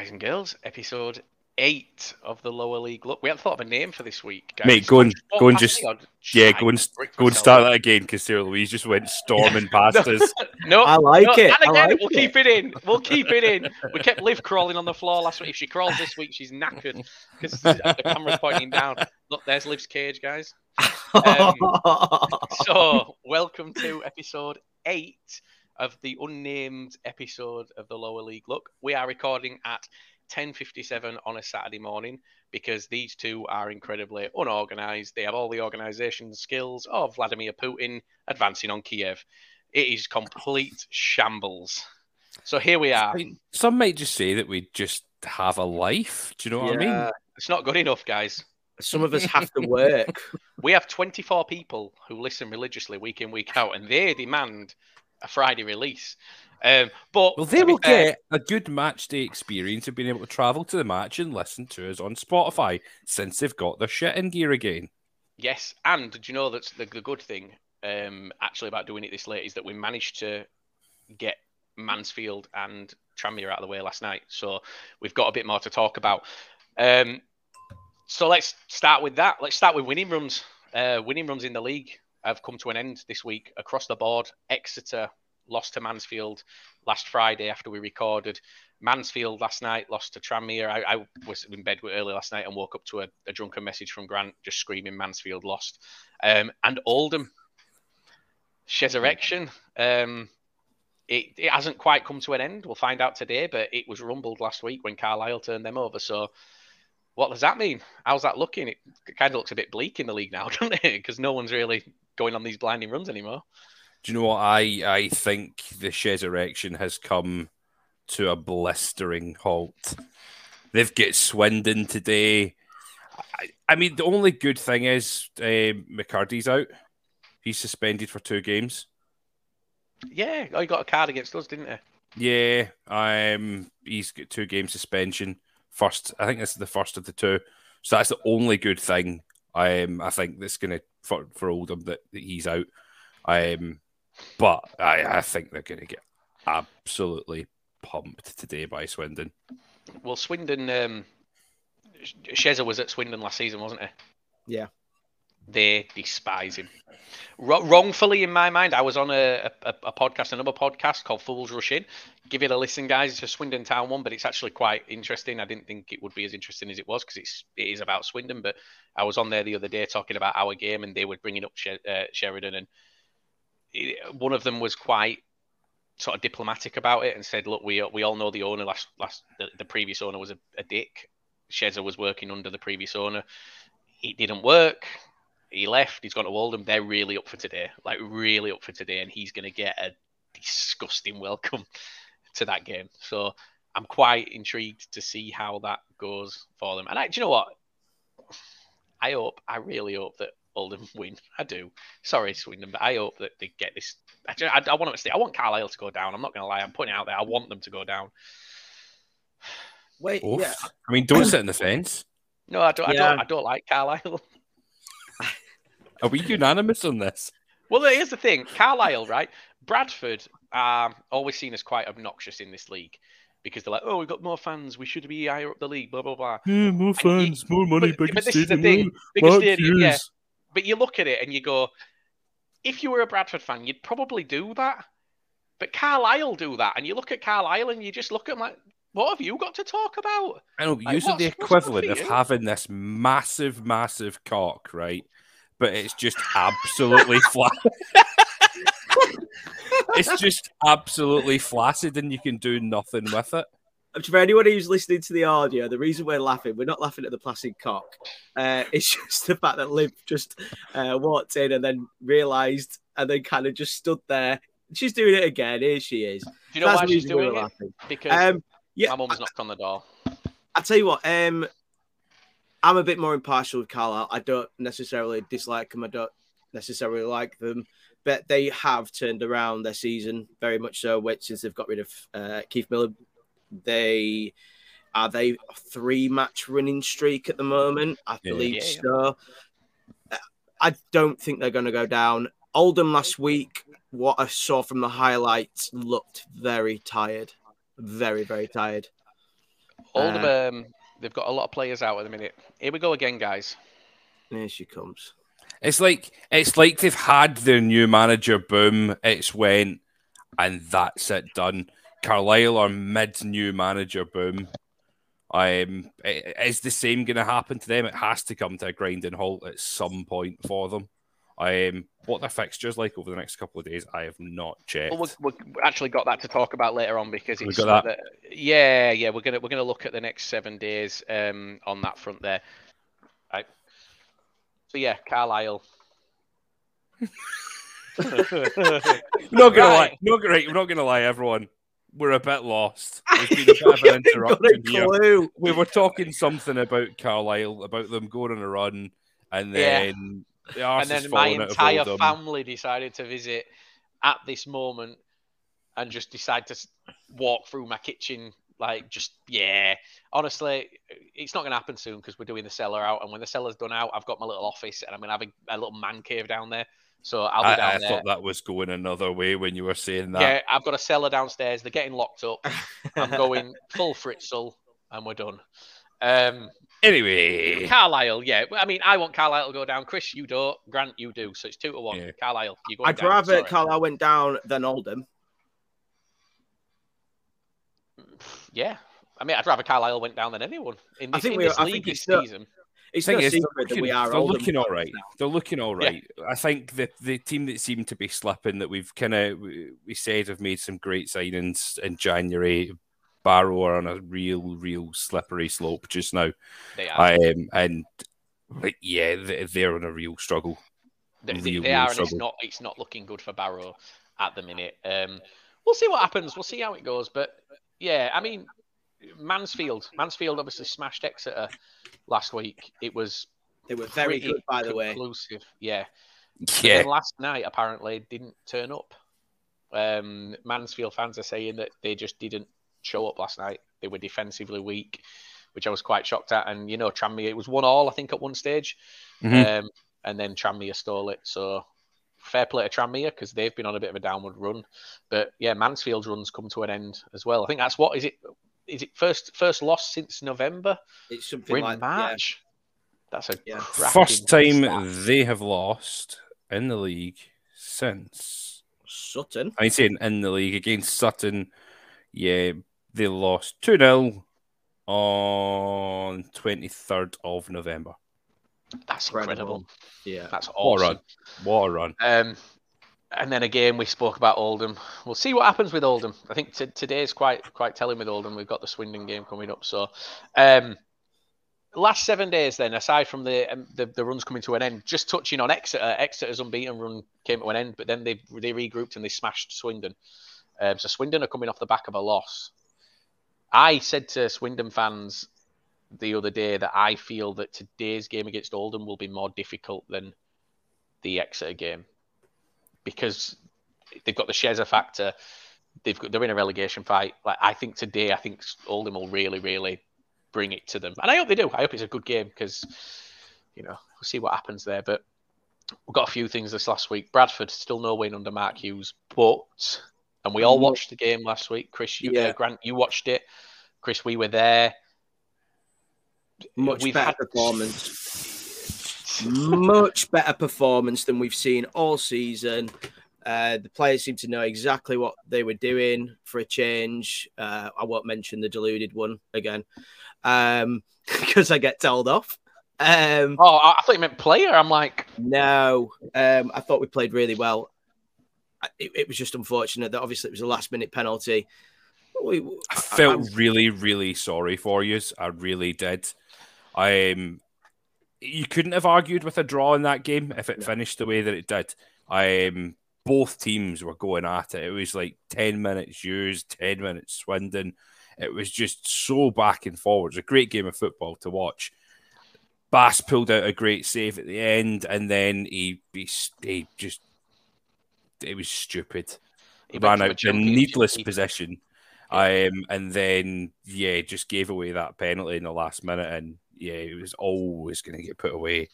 guys and girls, episode eight of the lower league. Look, we haven't thought of a name for this week, guys. Mate, go and What go and just yeah, go and go and start that again because Sarah Louise just went storming past us. No, I like no, it. And again, like we'll it. keep it in. We'll keep it in. We kept Liv crawling on the floor last week. If she crawls this week, she's knackered because the camera's pointing down. Look, there's Liv's cage, guys. Um, so, welcome to episode eight of the unnamed episode of the lower league. Look, we are recording at 10:57 on a Saturday morning because these two are incredibly unorganized. They have all the organization skills of Vladimir Putin advancing on Kiev. It is complete shambles. So here we are. I mean, Some might just say that we just have a life. Do you know what I mean? It's not good enough, guys. Some of us have to work. We have 24 people who listen religiously week in, week out, and they demand a Friday release. Um, but Well, they will fair- get a good match day experience of being able to travel to the match and listen to us on Spotify since they've got their shit in gear again. Yes, and did you know that's the, the good thing um, actually about doing it this late is that we managed to get Mansfield and Tranmere out of the way last night, so we've got a bit more to talk about. Um, so let's start with that. Let's start with winning runs. Uh, winning runs in the league have come to an end this week across the board. Exeter lost to Mansfield last Friday after we recorded. Mansfield last night lost to Tranmere. I, I was in bed early last night and woke up to a, a drunken message from Grant just screaming Mansfield lost. Um, and Oldham, Resurrection. Um, it, it hasn't quite come to an end. We'll find out today, but it was rumbled last week when Carlisle turned them over. So, what does that mean? How's that looking? It kind of looks a bit bleak in the league now, doesn't it? Because no one's really going on these blinding runs anymore. Do you know what I I think the Resurrection has come to a blistering halt. They've got Swindon today. I, I mean, the only good thing is uh, McCarty's out. He's suspended for two games. Yeah, oh, he got a card against us, didn't he? Yeah, um, he's got two game suspension. First, I think this is the first of the two. So that's the only good thing. Um, I think that's gonna for for Oldham that, that he's out. Um, but I, I think they're gonna get absolutely pumped today by Swindon. Well, Swindon, um, Sheza was at Swindon last season, wasn't he? Yeah. They despise him. Wr- wrongfully, in my mind, I was on a, a, a podcast, another podcast called Fools Rush In. Give it a listen, guys. It's a Swindon Town one, but it's actually quite interesting. I didn't think it would be as interesting as it was because it's it is about Swindon. But I was on there the other day talking about our game, and they were bringing up Sher- uh, Sheridan, and it, one of them was quite sort of diplomatic about it and said, "Look, we we all know the owner last last the, the previous owner was a, a dick. Sheza was working under the previous owner. It didn't work. He left. He's gone to Oldham. They're really up for today, like really up for today, and he's going to get a disgusting welcome to that game. So I'm quite intrigued to see how that goes for them. And I, do you know what? I hope, I really hope that Oldham win. I do. Sorry, Swindon, but I hope that they get this. I, I, I want them to stay. I want Carlisle to go down. I'm not going to lie. I'm putting it out there. I want them to go down. Wait, Oof. yeah. I mean, don't sit in the fence. No, I don't. I don't. I don't like Carlisle. Are we unanimous on this? Well, here's the thing, Carlisle, right? Bradford are always seen as quite obnoxious in this league because they're like, oh, we've got more fans, we should be higher up the league, blah blah blah. Yeah, more fans, more But, but this is the thing, bigger stadium, yeah. But you look at it and you go, if you were a Bradford fan, you'd probably do that. But Carlisle do that, and you look at Carlisle and you just look at them like, what have you got to talk about? I know, Like, the equivalent of having this massive, massive cock, right? But it's just absolutely flat. it's just absolutely flaccid, and you can do nothing with it. For anyone who's listening to the audio, the reason we're laughing, we're not laughing at the plastic cock. Uh, it's just the fact that Liv just uh, walked in and then realised and then kind of just stood there. She's doing it again. Here she is. Do you know That's why she's doing it? laughing. Because Um, yeah, my mum's knocked on the door. I tell you what, um, I'm a bit more impartial with Carlisle. I don't necessarily dislike them. I don't necessarily like them, but they have turned around their season very much so. Which since they've got rid of uh, Keith Millen, they are they a three match winning streak at the moment. I Yeah. believe Yeah, yeah. so. Uh, I don't think they're going to go down. Oldham last week, what I saw from the highlights looked very tired, very very tired. Oldham, Uh, um, they've got a lot of players out at the minute. Here we go again, guys. Here she comes. It's like it's like they've had their new manager boom. It's went, and that's it done. Carlisle are mid new manager boom. Um, is the same going to happen to them? It has to come to a grinding halt at some point for them. Um, what the fixtures like over the next couple of days, I have not checked. Well, we we actually got that to talk about later on because it's got that. yeah, yeah. We're gonna we're gonna look at the next seven days um, on that front there. Right. So yeah, Carlisle. not gonna lie, not gonna, we're not gonna lie, everyone. We're a bit lost. There's been a bit of an interruption here. we were talking something about Carlisle, about them going on a run, and then the and then my entire family decided to visit at this moment and just decide to walk through my kitchen like just yeah. Honestly it's not going to happen soon because we're doing the cellar out and when the cellar's done out i've got my little office and i'm going to have a, a little man cave down there. So i'll be I, down I there. thought that was going another way when you were saying that. yeah i've got a cellar downstairs. They're getting locked up. I'm going full Fritzl and we're done. Um Anyway, Carlisle, yeah. I mean, I want Carlisle to go down. Chris, you don't. Grant, you do. So it's two to one. Yeah. Carlisle, you go I'd down. rather Sorry. Carlisle went down than Oldham. Yeah. I mean, I'd rather Carlisle went down than anyone in I this, think in we- this I think league this it's the- season. It's thing no is, they're secret that looking, we are they're looking all fans right. now. They're looking all right. I think the the team that seemed to be slipping that we've kind of we we said have made some great signings in January. Barrow are on a real, real slippery slope just now. They are. Um, and like, yeah, they- they're on a real struggle. they, they- real, they real are, and it's not. It's not looking good for Barrow at the minute. Um, we'll see what happens. We'll see how it goes. But yeah, I mean, Mansfield. Mansfield obviously smashed Exeter last week. It was They were very good, by the way. Yeah. Yeah, And last night apparently didn't turn up. Um, Mansfield fans are saying that they just didn't show up last night. They were defensively weak, which I was quite shocked at. And you know, Tranmere it was one all I think at one stage, Mhm. um, and then Tranmere stole it. So fair play to Tranmere because they've been on a bit of a downward run. But yeah, Mansfield's runs come to an end as well. I think that's what is it? Is it first first loss since November? It's something We're in like March. That's a Yeah. first time stat. they have lost in the league since Sutton. I'm saying in the league against Sutton. Yeah, they lost 2 0 on 23rd of November. That's incredible. Yeah. That's What a run. What a run. Um, and then again, we spoke about Oldham. We'll see what happens with Oldham. I think t- today's quite quite telling with Oldham. We've got the Swindon game coming up. So, um, last seven days, then aside from the, um, the the runs coming to an end, just touching on Exeter. Exeter's unbeaten run came to an end, but then they they regrouped and they smashed Swindon. Um, so Swindon are coming off the back of a loss. I said to Swindon fans the other day that I feel that today's game against Oldham will be more difficult than the Exeter game because they've got the Shezza factor. They've got they're in a relegation fight. Like I think today, I think Oldham will really, really bring it to them, and I hope they do. I hope it's a good game because you know we'll see what happens there. But we've got a few things this last week. Bradford still no win under Mark Hughes, but and we all watched the game last week. Chris, you, Yeah. uh, Grant, you watched it. Chris, we were there. Much We've better had- performance. Much better performance than we've seen all season. Uh, the players seem to know exactly what they were doing for a change. Uh, I won't mention the deluded one again um, because I get told off. Um, Oh, I I thought you meant player. I'm like, No, um, I thought we played really well. I- It, it was just unfortunate that obviously it was a last minute penalty. We, I felt really, really sorry for you. I really did. I um, you couldn't have argued with a draw in that game if it No. finished the way that it did. I um, both teams were going at it. It was like ten minutes used, ten minutes Swindon. It was just so back and forward. It was a great game of football to watch. Bass pulled out a great save at the end, and then he he, he just it was stupid he ran a out championship needless possession. Um, and then yeah, just gave away that penalty in the last minute, and yeah, it was always going to get put away.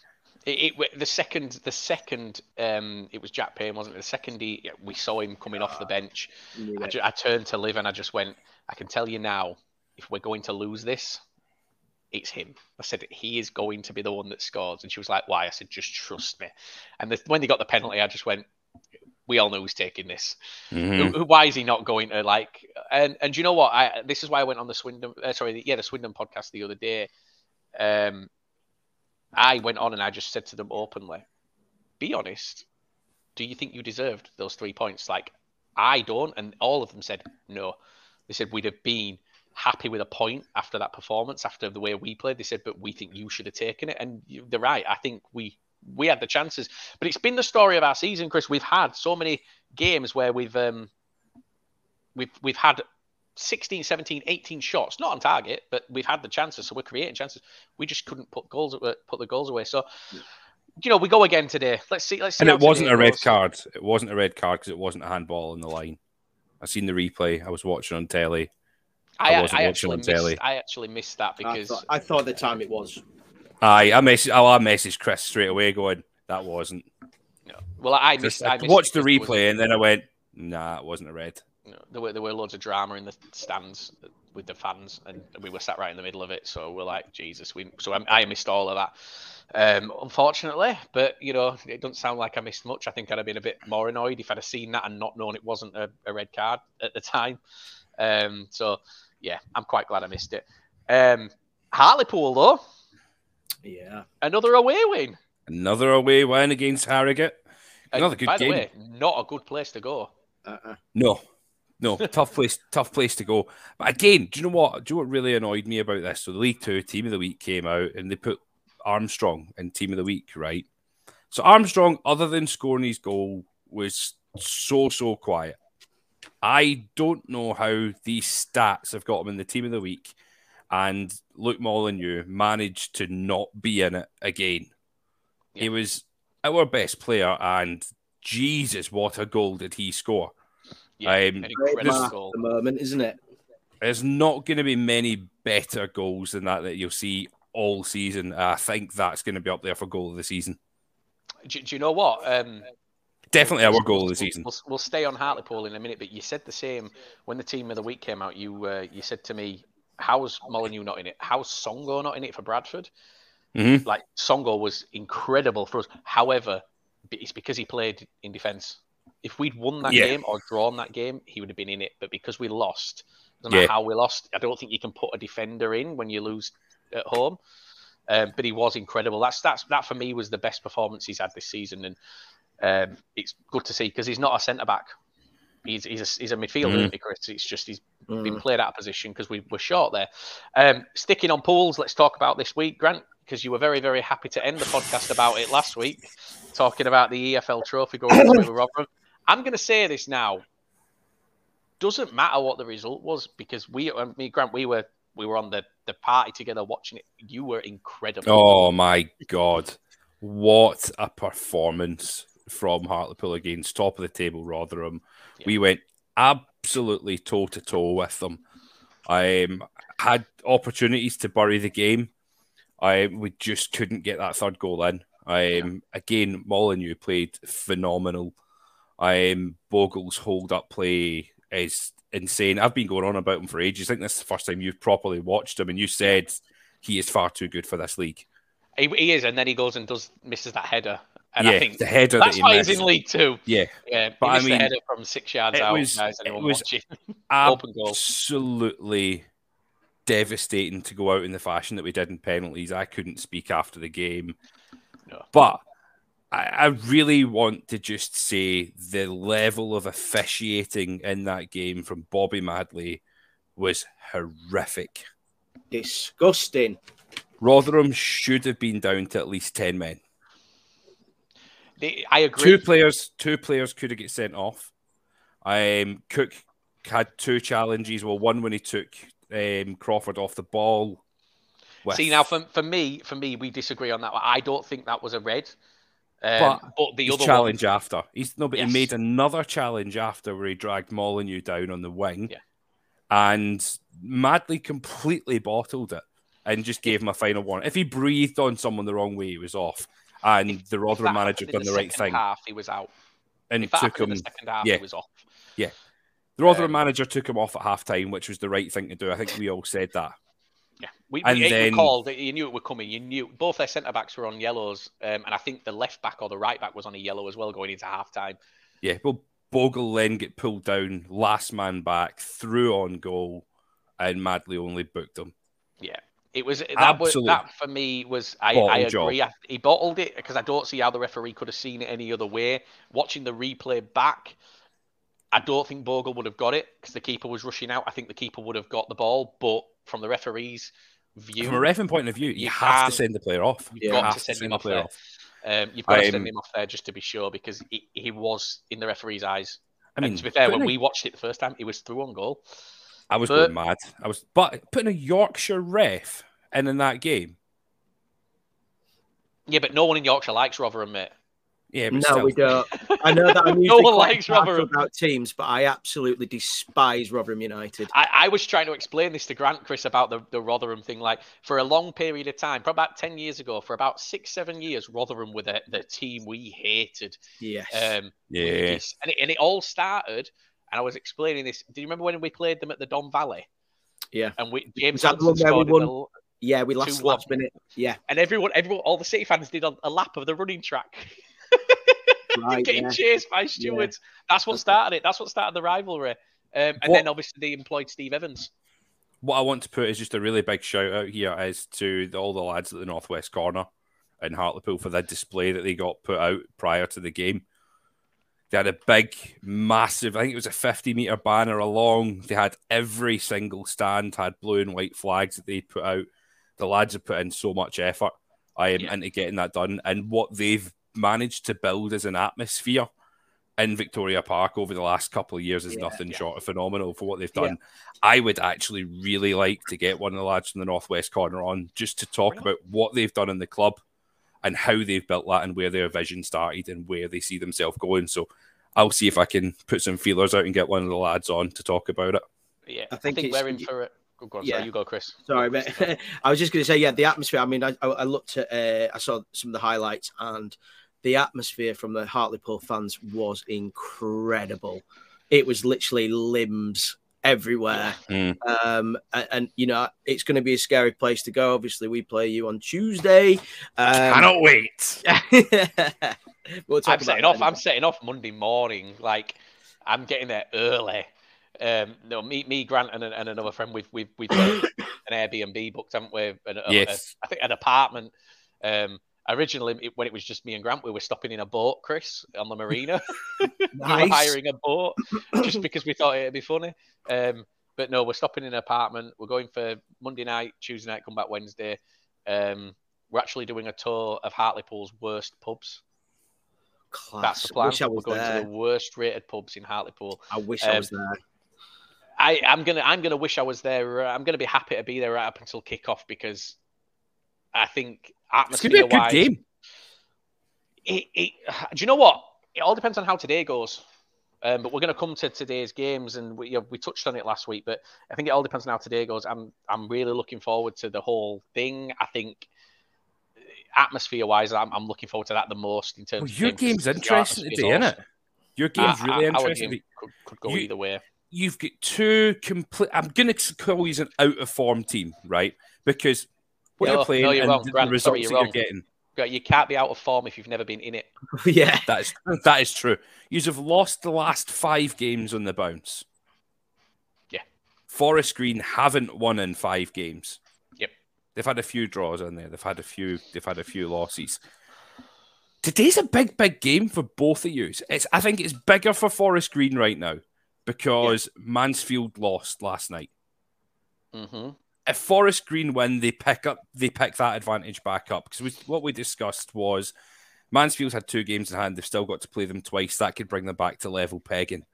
It, it, the second, the second, um, it was Jack Payne, wasn't it? The second he, we saw him coming off the bench, I, ju- I turned to Liv and I just went, I can tell you now, if we're going to lose this, it's him. I said he is going to be the one that scores, and she was like, "Why?" I said, "Just trust me." And the, when they got the penalty, I just went, "We all know who's taking this. Mhm. Why is he not going to like?" And and you know what? I this is why I went on the Swindon, uh, sorry, yeah, the Swindon podcast the other day. Um, I went on and I just said to them openly, "Be honest. Do you think you deserved those three points?" Like I don't, and all of them said no. They said we'd have been happy with a point after that performance, after the way we played. They said, but we think you should have taken it, and you, they're right. I think we we had the chances, but it's been the story of our season, Chris. We've had so many games where we've um we've we've had 16, 17, 18 shots, not on target, but we've had the chances, so we're creating chances. We just couldn't put goals put the goals away. So. You know, we go again today. Let's see. Let's see. And it wasn't a red goes. card. It wasn't a red card because it wasn't a handball on the line. I seen the replay. I was watching on telly. I I, wasn't I watching actually on missed, telly. I actually missed that I because thought, I thought at the time it was. Aye, I messaged. Oh, I messaged Chris straight away, going, "That wasn't." no. well, I missed. I I missed watched the because there was- replay and then I went, "Nah, it wasn't a red." know, there were there were loads of drama in the stands with the fans, and we were sat right in the middle of it. So we're like, Jesus, we. So I, I missed all of that, um, unfortunately. But you know, it doesn't sound like I missed much. I think I'd have been a bit more annoyed if I'd have seen that and not known it wasn't a, a red card at the time. Um, so yeah, I'm quite glad I missed it. Um, Hartlepool though, Yeah. another away win. Another away win against Harrogate. And Another good by game. the way, not a good place to go. Uh-uh. No, no, tough place, tough place to go. But again, do you know what? Do you know what really annoyed me about this? So the League Two Team of the Week came out and they put Armstrong in Team of the Week, right? So Armstrong, other than scoring his goal, was so so quiet. I don't know how these stats have got him in the Team of the Week, and Luke Molyneux managed to not be in it again. He was our best player, and Jesus, what a goal did he score! Yeah, Um, incredible goal. the moment, isn't it? There's not going to be many better goals than that that you'll see all season. I think that's going to be up there for goal of the season. Do, do you know what? Um, Definitely we'll- our goal of we'll- the season. We'll, we'll stay on Hartlepool in a minute, but you said the same when the team of the week came out. You uh, you said to me, "How's Molyneux not in it? How's Songo not in it for Bradford?" Mhm. Like Songo was incredible for us. However, it's because he played in defence. If we'd won that Yeah. game or drawn that game, he would have been in it. But because we lost, doesn't matter Yeah. how we lost, I don't think you can put a defender in when you lose at home. Um, but he was incredible. That's that's that for me was the best performance he's had this season, and um, it's good to see because he's not a centre back. He's he's a, he's a midfielder, he, Chris? It's just he's been Mm. played out of position because we were short there. Um, sticking on pools, let's talk about this week, Grant, because you were very very happy to end the podcast about it last week, talking about the EFL Trophy going with Rotherham. I'm going to say this now. Doesn't matter what the result was because we, uh, me, Grant, we were we were on the the party together watching it. You were incredible. Oh my god, what a performance from Hartlepool against top of the table Rotherham. Yeah. We went absolutely toe to toe with them. I um, had opportunities to bury the game. I we just couldn't get that third goal in. Um, again, Molyneux played phenomenal. Um, Bogle's hold up play is insane. I've been going on about him for ages. I think this is the first time you've properly watched him, and you said he is far too good for this league. He, he is, and then he goes and does misses that header, and yeah, I think the header that's that he why he's in League Two. Yeah, Yeah, But he I mean, the header from six yards it out. was- guys, it was? Open goal. absolutely devastating to go out in the fashion that we did in penalties. I couldn't speak after the game, No. but I, I really want to just say the level of officiating in that game from Bobby Madley was horrific. Disgusting. Rotherham should have been down to at least ten men. They- I agree. Two players, two players could have get sent off. Um, Cook had two challenges. Well, one when he took um, Crawford off the ball. with- See now, for, for me, for me, we disagree on that. one. I don't think that was a red. Um, But but, the other challenge after he's no, but Yes. he made another challenge after where he dragged Molyneux down on the wing, Yeah. and Madley completely bottled it and just gave him a final warning. If he breathed on someone the wrong way, he was off, and If- the Rotherham manager done the right thing Half, he was out. and If took him. the second half, yeah. he was off. Yeah. The Rotherham Um, manager took him off at half time, which was the right thing to do. I think we all said that. Yeah, we, And we, then- then... called you knew it were coming. You knew both their centre backs were on yellows, um, and I think the left back or the right back was on a yellow as well going into half time. Yeah, well, Bogle then get pulled down, last man back, threw on goal, and Madley only booked him. Yeah, it was that. Was, that for me was I, I agree. I, he bottled it because I don't see how the referee could have seen it any other way. Watching the replay back, I don't think Bogle would have got it because the keeper was rushing out. I think the keeper would have got the ball, but from the referee's view, From a refing point of view, you, You have to can't- send the player off. you've You got have to send him the off there. Um, you've got to Um, send him off there just to be sure because he, he was in the referee's eyes. I mean, and to be fair, when we watched it the first time, he was through on goal. I was but- going mad. I was, but putting a Yorkshire ref in in that game, Yeah, but no one in Yorkshire likes Rotherham, mate. yeah, but No, still. we don't. I know that I'm No one likes Rotherham. about teams, but I absolutely despise Rotherham United. I, I was trying to explain this to Grant, Chris, about the, the Rotherham thing. Like, for a long period of time, probably about 10 years ago, for about six, seven years, Rotherham were the, the team we hated. Yes. Um, yeah, And it, and it all started, and I was explaining this. Do you remember when we played them at the Don Valley? Yeah. And we, James Was that Hudson one we scored won? the- yeah, we last 2-1. last minute. Yeah. and everyone, everyone, all the City fans did a, a lap of the running track, Right. getting yeah. chased by stewards. That's what That's- started it. That's what started the rivalry. Um, and What- then obviously they employed Steve Evans. what I want to put is just a really big shout out here is to the, all the lads at the northwest corner in Hartlepool for the display that they got put out prior to the game. They had a big, massive, I think it was a 50 meter banner along. They had every single stand had blue and white flags that they put out. The lads have put in so much effort um, Yeah. into getting that done. And what they've managed to build as an atmosphere in Victoria Park over the last couple of years is Yeah, nothing yeah. short of phenomenal for what they've done. I would actually really like to get one of the lads from the northwest corner on just to talk not? about what they've done in the club and how they've built that and where their vision started and where they see themselves going. So I'll see if I can put some feelers out and get one of the lads on to talk about it. Yeah, I I think think, we're in for it. Go, go on, Yeah. sorry, you go, Chris. Sorry, but I was just going to say, yeah, the atmosphere. I mean, I, I I looked at, uh, I saw some of the highlights, and the atmosphere from the Hartlepool fans was incredible. It was literally limbs everywhere, Mm. um, and, and you know, it's going to be a scary place to go. Obviously, we play you on Tuesday. Um, wait. we'll talk I'm about setting off. in a I'm setting off Monday morning. Like I'm getting there early. Um, no, me, me, Grant, and, and another friend. We've we've we've got an Airbnb booked, haven't we? And a- a- Yes. I think an apartment. Um, originally, when it was just me and Grant, we were stopping in a boat, Chris, on the marina. we were hiring a boat just because we thought it'd be funny. Um, but no, we're stopping in an apartment. We're going for Monday night, Tuesday night, come back Wednesday. Um, we're actually doing a tour of Hartlepool's worst pubs. Class. That's the plan. Wish I We're going there. to the worst rated pubs in Hartlepool. I wish I um, was there. I, I'm gonna I'm gonna wish I was there. I'm gonna be happy to be there right up until kickoff because I think It's going to be a atmosphere good wise, game. it, it, do you know what? It all depends on how today goes. Um, but we're going to come to today's games, and we, you know, we touched on it last week. But I think it all depends on how today goes. I'm I'm really looking forward to the whole thing. I think atmosphere-wise, I'm, I'm looking forward to that the most in terms. Well, of your game's interesting today, isn't it? Your game's really interesting. game could, could go You- either way. You've got two complete. I'm going to call you an out of form team, right? Because what No, you're playing no, you're and wrong, the results sorry, you're that you're getting. Right, You can't be out of form if you've never been in it. yeah. That is that is true. You have lost the last five games on the bounce. Yeah. Forest Green haven't won in five games. Yep. They've had a few draws in there. They've had a few. They've had a few losses. Today's a big, big game for both of you. It's. I think it's bigger for Forest Green right now because Mansfield lost last night. hmm If Forest Green win, they pick up. They pick that advantage back up because what we discussed was Mansfield's had two games in hand. They've still got to play them twice. That could bring them back to level pegging.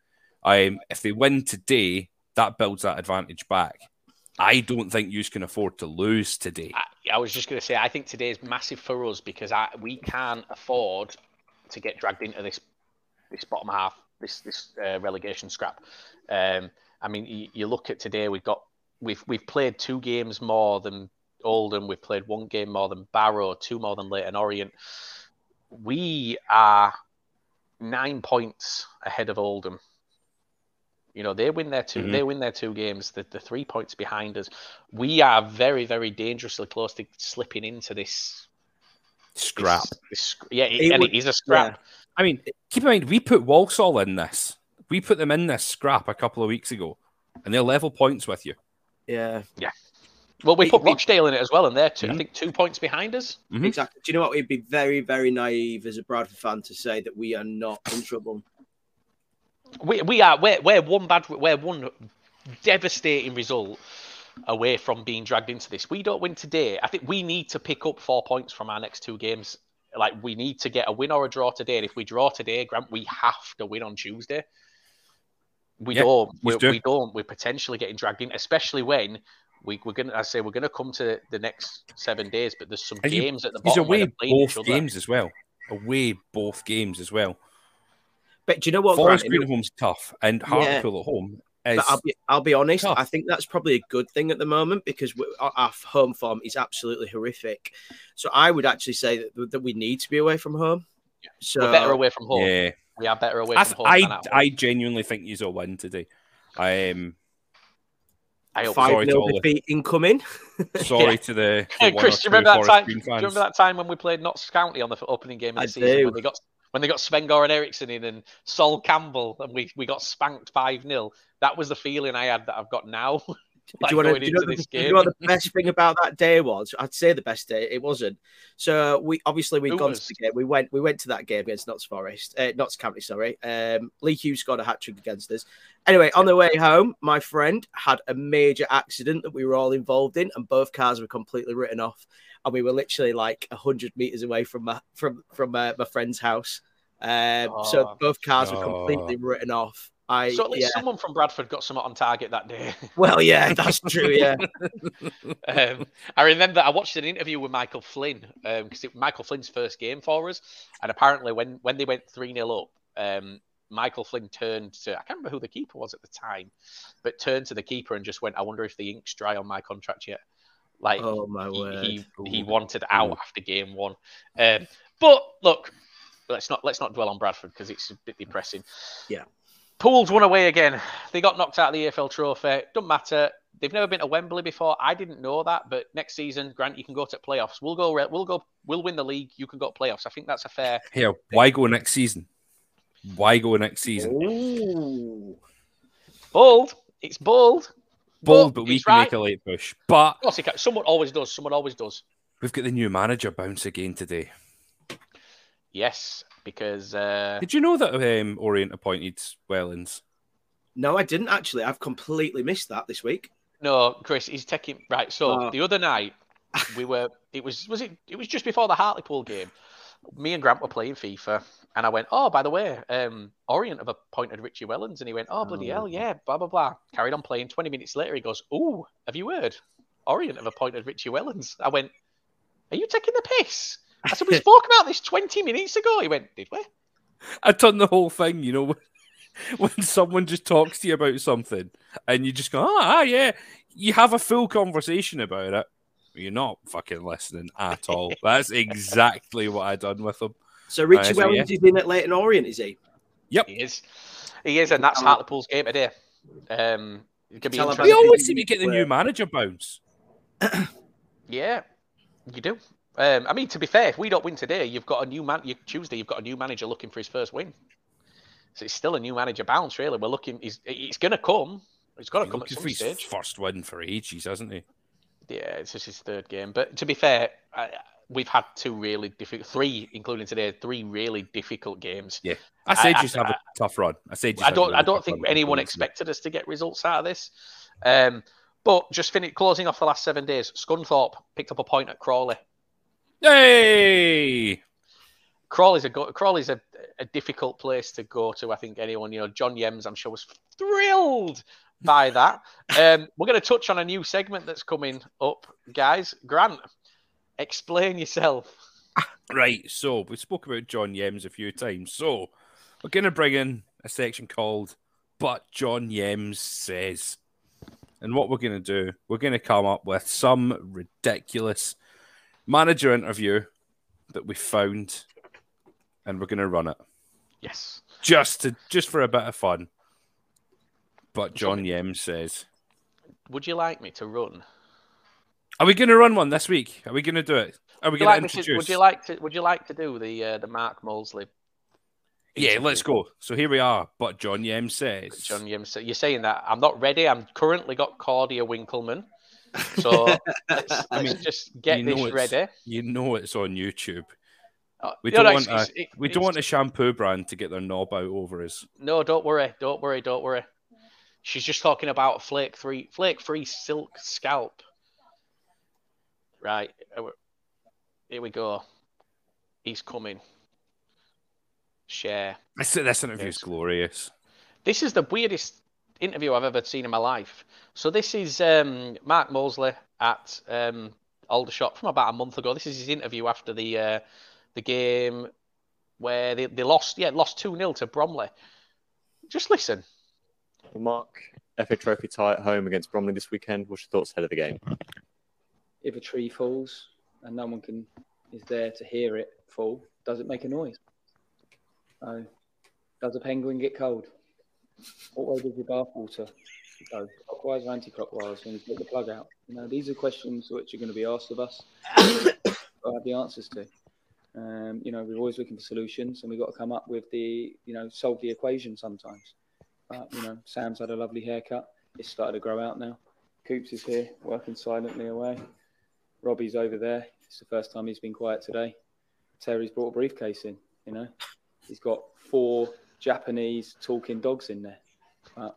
Um, if they win today, that builds that advantage back. I don't think you can afford to lose today. I, I was just going to say, I think today is massive for us because I, we can't afford to get dragged into this this bottom half, this this uh, relegation scrap. Um, I mean, you, you look at today, we've got we've we've played two games more than Oldham. We've played one game more than Barrow, two more than Leyton Orient. We are nine points ahead of Oldham. You know, they win their 2 Mhm. They win their two games. The the three points behind us. We are very, very dangerously close to slipping into this Scrap. This, this, yeah, it, It and would- it is a scrap. I mean, keep in mind, we put Walsall in this. We put them in this scrap a couple of weeks ago, and they're level points with you. Yeah, Yeah. Well, we put Rochdale in it as well, and they're two, I Mhm. think two points behind us. Mhm. exactly. Do you know what? It'd be very, very naive as a Bradford fan to say that we are not in trouble. We we are we're, we're one bad we're one devastating result away from being dragged into this. We don't win today. I think we need to pick up four points from our next two games. Like we need to get a win or a draw today. And if we draw today, Grant, we have to win on Tuesday. We Yeah, don't. we We, do. we don't. We're potentially getting dragged in, especially when we, we're gonna. I say we're gonna come to the next seven days, but there's some And you- games at the He's bottom away they're each both other. games as well. Away both games as well. But do you know what? Forest Grant? Green at home's tough, and Hartlepool at home. But I'll be, I'll be honest. tough. I think that's probably a good thing at the moment because we, our, our home form is absolutely horrific. So I would actually say that, that we need to be away from home. So We're better away from home. yeah, We are better away I, from home. than I, at home. I genuinely think he's a win today. I am I hope Sorry five to nil all the- defeat incoming. sorry Yeah. to the, the Hey, Chris, do you remember that time? Do you remember that time when we played Notts County on the opening game of the I season do. when they got when they got Sven Goran Eriksson in and Sol Campbell and we, we got spanked five 0 That was the feeling I had that I've got now. like do you want to do you know, the, you know what the best thing about that day was? I'd say the best day. It wasn't. So we obviously we'd Who gone was? to the game. We went we went to that game against Notts Forest, uh, Notts County. Sorry. Um, Lee Hughes scored a hat trick against us. Anyway, on the way home, my friend had a major accident that we were all involved in, and both cars were completely written off. And we were literally like hundred meters away from my from from uh, my friend's house. Um, so Oh. both cars were Oh. completely written off. I So at least yeah. someone from Bradford got something on target that day. Well, yeah, that's true. Yeah. um, I remember I watched an interview with Michael Flynn because it was Michael Flynn's first game for us, and apparently when when they went three 0 up, um, Michael Flynn turned to I can't remember who the keeper was at the time, but turned to the keeper and just went, "I wonder if the ink's dry on my contract yet." Like Oh my he, word. he, he wanted out Ooh. after game one. Um, but look, let's not let's not dwell on Bradford because it's a bit depressing. Yeah. Pools won away again. They got knocked out of the EFL Trophy. Doesn't matter. They've never been to Wembley before. I didn't know that, but next season, Grant, you can go to playoffs. We'll go. We'll go. We'll win the league. You can go to playoffs. I think that's a fair. Here, why go next season? Why go next season? Ooh. Bold. It's bold. Bold, but we can right. make a late push. But Of course. Someone always does. Someone always does. we've got the new manager bounce again today. Yes, because uh, Did you know that um, Orient appointed Wellens? No, I didn't actually. I've completely missed that this week. No, Chris, he's taking right. So Oh. the other night we were. It was was it? It was just before the Hartlepool game. Me and Grant were playing FIFA, and I went, "Oh, by the way, um, Orient have appointed Richie Wellens," and he went, "Oh, bloody Oh. hell, yeah." Blah blah blah. Carried on playing. Twenty minutes later, he goes, "Oh, have you heard? Orient have appointed Richie Wellens." I went, "Are you taking the piss?" I said, "We spoke about this twenty minutes ago." He went, "Did we?" I done the whole thing, you know, when someone just talks to you about something and you just go, ah, ah, yeah, you have a full conversation about it. You're not fucking listening at all. That's exactly what I done with him. So Richie Right, so, Wellens yeah. is in at Leyton Orient, is he? Yep. He is. He is, and that's Hartlepool's game today. Um, it could be Tell him interesting. We always seem to get the new manager bounce. Yeah, you do. Um, I mean, to be fair, if we don't win today, you've got a new man. You, Tuesday, you've got a new manager looking for his first win. So it's still a new manager bounce, really. We're looking. He's, it's going to come. It's got to come at some stage. first win for ages, hasn't he? Yeah, it's just his third game. But to be fair, I, we've had two really difficult, three, including today, three really difficult games. Yeah, I said I- just I- have a tough run. I said just I don't. really I don't think anyone expected us to get results out of this. Um, but just finish closing off the last seven days. Scunthorpe picked up a point at Crawley. Hey! Crawley's a go- Crawley's a, a difficult place to go to. I think anyone, you know, John Yems, I'm sure was thrilled by that. um, we're going to touch on a new segment that's coming up, guys. Grant, explain yourself. Right, so we spoke about John Yems a few times. So we're going to bring in a section called But John Yems Says. And what we're going to do, we're going to come up with some ridiculous manager interview that we found and we're going to run it Yes. just to just for a bit of fun. But John Yem says, Would you like me to run? "Are we going to run one this week? Are we going to do it? Are we Would you, going like to introduce?" would you like to? Would you like to do the uh, the Mark Molesley? Yeah, let's go. So here we are. But John Yem says, John Yim. So you're saying that I'm not ready. I'm currently got Claudia Winkleman. So let's, let's just get this ready. "You know it's on YouTube. Uh, We don't no, want it's- a- it's- We don't want a shampoo brand to get their knob out over us." No, don't worry, don't worry, don't worry. She's just talking about flake free, flake free silk scalp. Right, uh, here we go. He's coming. Share. This, this interview is Yes. glorious. This is the weirdest interview I've ever seen in my life. So this is um, Mark Molesley at um, Aldershot from about a month ago. This is his interview after the uh, the game where they, they lost, yeah, lost two 0 to Bromley. Just listen. Mark, FA Trophy tie at home against Bromley this weekend. What's your thoughts ahead of the game? if a tree falls and no one can is there to hear it fall, does it make a noise? So, does a penguin get cold? What way does your bathwater go? Clockwise or anti-clockwise when you put the plug out? You know, these are questions which are going to be asked of us. I have the answers to. Um, you know, we're always looking for solutions, and we've got to come up with the, you know, solve the equation sometimes. But you know, Sam's had a lovely haircut. It's started to grow out now. Coops is here, working silently away. Robbie's over there. It's the first time he's been quiet today. Terry's brought a briefcase in. You know, he's got four Japanese talking dogs in there. But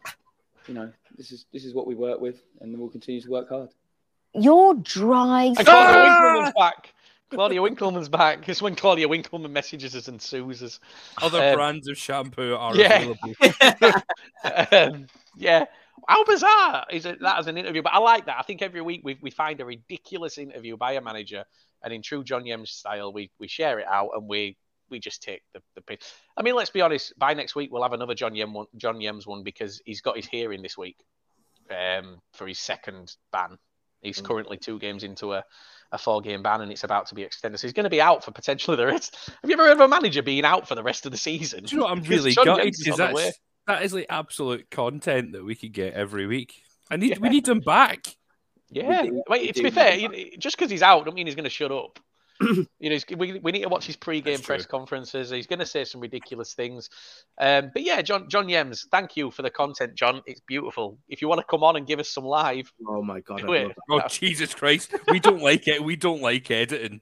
you know, this is this is what we work with, and we'll continue to work hard. You're dry. And Claudia Winkleman's back. Claudia Winkleman's back. Because when Claudia Winkleman messages us and sues us. Other Um, brands of shampoo are yeah. available. um, yeah. How bizarre is it that as an interview? But I like that. I think every week we, we find a ridiculous interview by a manager, and in true John Yem's style, we, we share it out and we we just take the, the piss. I mean, let's be honest. By next week, we'll have another John Yem one, John Yems one because he's got his hearing this week um, for his second ban. He's Mm. currently two games into a, a four game ban and it's about to be extended. So he's going to be out for potentially the rest. Have you ever heard of a manager being out for the rest of the season? Do you know what I'm really John gutted? Yems is Is the that's, that is like absolute content that we could get every week. I need we need them back. Yeah. do- Wait, we to be fair, him just because he's out, don't mean he's going to shut up. you know, we, we need to watch his pre-game That's press true. conferences. He's going to say some ridiculous things. Um, but yeah, John John Yems, thank you for the content, John. It's beautiful. If you want to come on and give us some live, Oh my god! I Wait. Oh Jesus Christ! We don't like it. We don't like editing.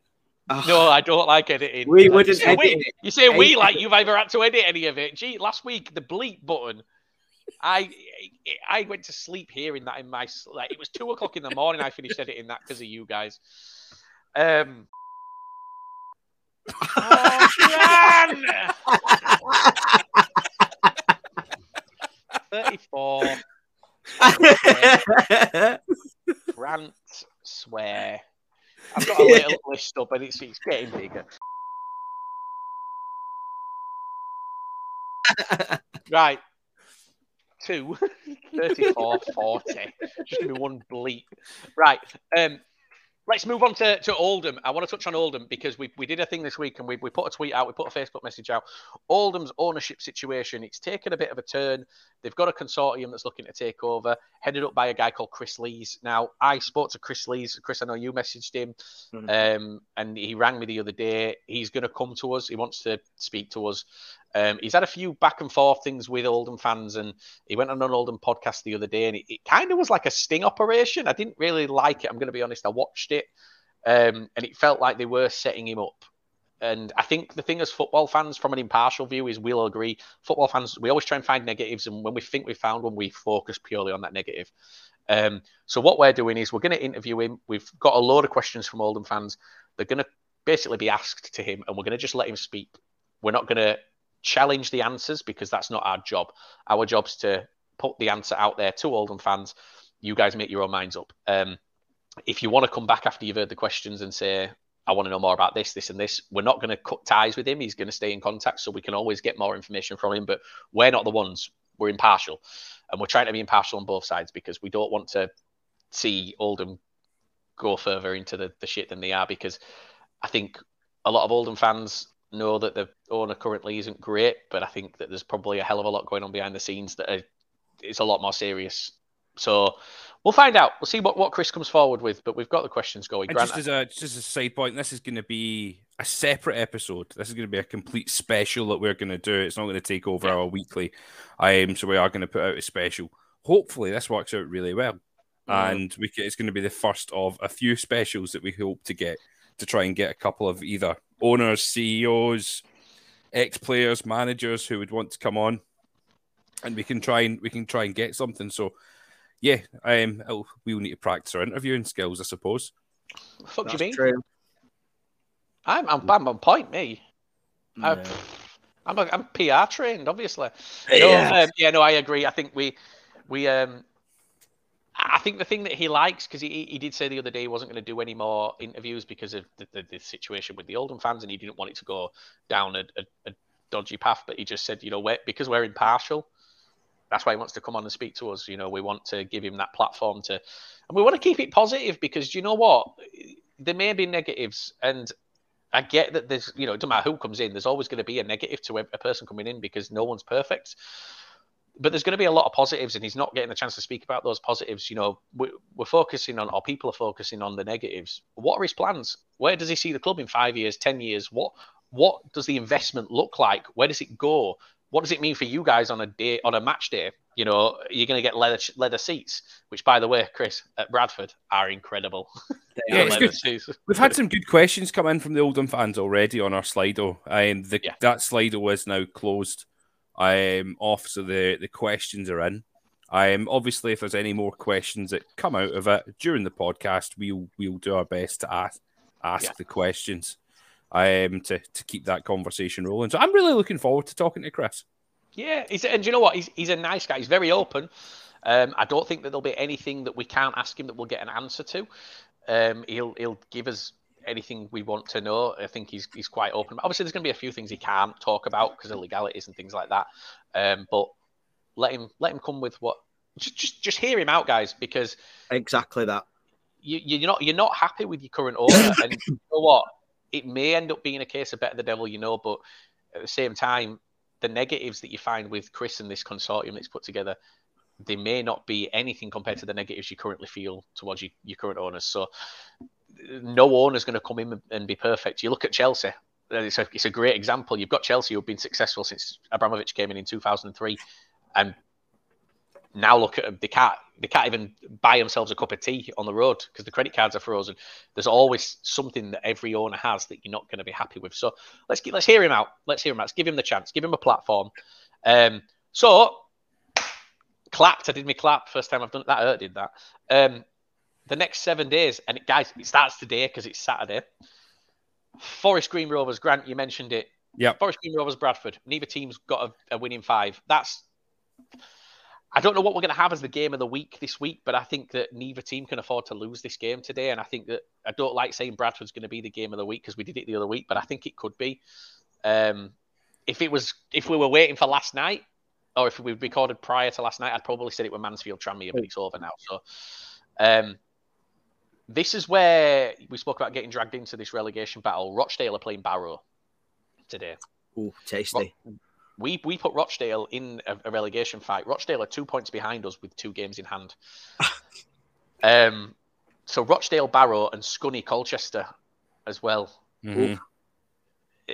no, I don't like editing. We You wouldn't say edit we. You say we like you've ever had to edit any of it. Gee, last week the bleep button. I I went to sleep hearing that in my like it was two o'clock in the morning. I finished editing that because of you guys. Um. Oh, Jan! Thirty-four. Rant, swear. I've got a little list up, and it's it's getting bigger. Right. Two. 34, 40. Just give me one bleep. Right. Um, let's move on to, to Oldham. I want to touch on Oldham because we, we did a thing this week and we, we put a tweet out, we put a Facebook message out. Oldham's ownership situation, it's taken a bit of a turn. They've got a consortium that's looking to take over, headed up by a guy called Chris Lees. Now, I spoke to Chris Lees. Chris, I know you messaged him, um, and he rang me the other day. He's going to come to us. He wants to speak to us. Um, he's had a few back and forth things with Oldham fans, and he went on an Oldham podcast the other day, and it, it kind of was like a sting operation. I didn't really like it. I'm going to be honest. I watched it, um, and it felt like they were setting him up. And I think the thing as football fans, from an impartial view, is we'll agree. Football fans, we always try and find negatives, and when we think we've found one, we focus purely on that negative. Um, so what we're doing is we're going to interview him. We've got a load of questions from Oldham fans. They're going to basically be asked to him, and we're going to just let him speak. We're not going to challenge the answers because that's not our job. Our job's to put the answer out there to Oldham fans. You guys make your own minds up. Um, if you want to come back after you've heard the questions and say, I want to know more about this, this, and this, we're not going to cut ties with him. He's going to stay in contact so we can always get more information from him. But we're not the ones, we're impartial. And we're trying to be impartial on both sides because we don't want to see Oldham go further into the, the shit than they are because I think a lot of Oldham fans know that the owner currently isn't great, but I think that there's probably a hell of a lot going on behind the scenes that are it's a lot more serious. So we'll find out. We'll see what, what Chris comes forward with. But we've got the questions going. Grant, just as a just as a side point, this is going to be a separate episode. This is going to be a complete special that we're going to do. It's not going to take over Yeah. our weekly. Um, so we are going to put out a special. Hopefully, this works out really well, and we can, it's going to be the first of a few specials that we hope to get to try and get a couple of either owners, CEOs, ex players, managers who would want to come on, and we can try and we can try and get something. So. Yeah, um, we'll need to practice our interviewing skills, I suppose. fuck do you mean? true. I'm, I'm I'm on point. Me. I, Yeah. I'm a, I'm PR trained, obviously. No, Yeah. um, yeah, no, I agree. I think we we um I think the thing that he likes because he he did say the other day he wasn't going to do any more interviews because of the, the, the situation with the Oldham fans and he didn't want it to go down a, a, a dodgy path. But he just said, you know, we're, because we're impartial, that's why he wants to come on and speak to us. You know, we want to give him that platform to, and we want to keep it positive because you know what, there may be negatives and. I get that there's, you know, doesn't matter who comes in, there's always going to be a negative to a person coming in because no one's perfect. But there's going to be a lot of positives, and he's not getting a chance to speak about those positives. You know, we're, we're focusing on, or people are focusing on the negatives. What are his plans? Where does he see the club in five years, ten years? What what does the investment look like? Where does it go? What does it mean for you guys on a day on a match day? You know, you're going to get leather leather seats, which, by the way, Chris at Bradford are incredible. They Yeah, are it's leather good. seats. We've had some good questions come in from the Oldham fans already on our Slido. Um, the, Yeah. That Slido is now closed um, off, so the, the questions are in. Um, obviously, if there's any more questions that come out of it during the podcast, we'll we'll do our best to ask ask Yeah. the questions I um, to to keep that conversation rolling. So I'm really looking forward to talking to Chris. Yeah, he's, and you know what? He's, he's a nice guy. He's very open. Um, I don't think that there'll be anything that we can't ask him that we'll get an answer to. Um, he'll he'll give us anything we want to know. I think he's he's quite open. Obviously, there's going to be a few things he can't talk about because of legalities and things like that. Um, but let him let him come with what. Just just just hear him out, guys, because exactly that. you, you're not you're not happy with your current order, and you know what? It may end up being a case of better the devil you know, but at the same time, the negatives that you find with Chris and this consortium that's put together, they may not be anything compared to the negatives you currently feel towards your, your current owners. So, no owner's going to come in and be perfect. You look at Chelsea. uh, It's a, it's a great example. You've got Chelsea who've been successful since Abramovich came in in 2003, and now look at them. They can't they can't even buy themselves a cup of tea on the road because the credit cards are frozen. There's always something that every owner has that you're not going to be happy with. So let's get, let's hear him out. Let's hear him out. Let's give him the chance. Give him a platform. Um, so clapped. I did me clap first time I've done it. That hurt. Did that. Um, the next seven days, and it, guys, it starts today because it's Saturday. Forest Green Rovers. Grant, you mentioned it. Yeah. Forest Green Rovers, Bradford. Neither team's got a, a winning five. That's I don't know what we're going to have as the game of the week this week, but I think that neither team can afford to lose this game today. And I think that I don't like saying Bradford's going to be the game of the week because we did it the other week, but I think it could be. Um, if it was, if we were waiting for last night, or if we recorded prior to last night, I'd probably said it were Mansfield Tranmere, but it's over now. So, um, this is where we spoke about getting dragged into this relegation battle. Rochdale are playing Barrow today Ooh, tasty. we we put Rochdale in a, a relegation fight. Rochdale are two points behind us with two games in hand. um, so Rochdale, Barrow, and Scunny, Colchester, as well. Mhm.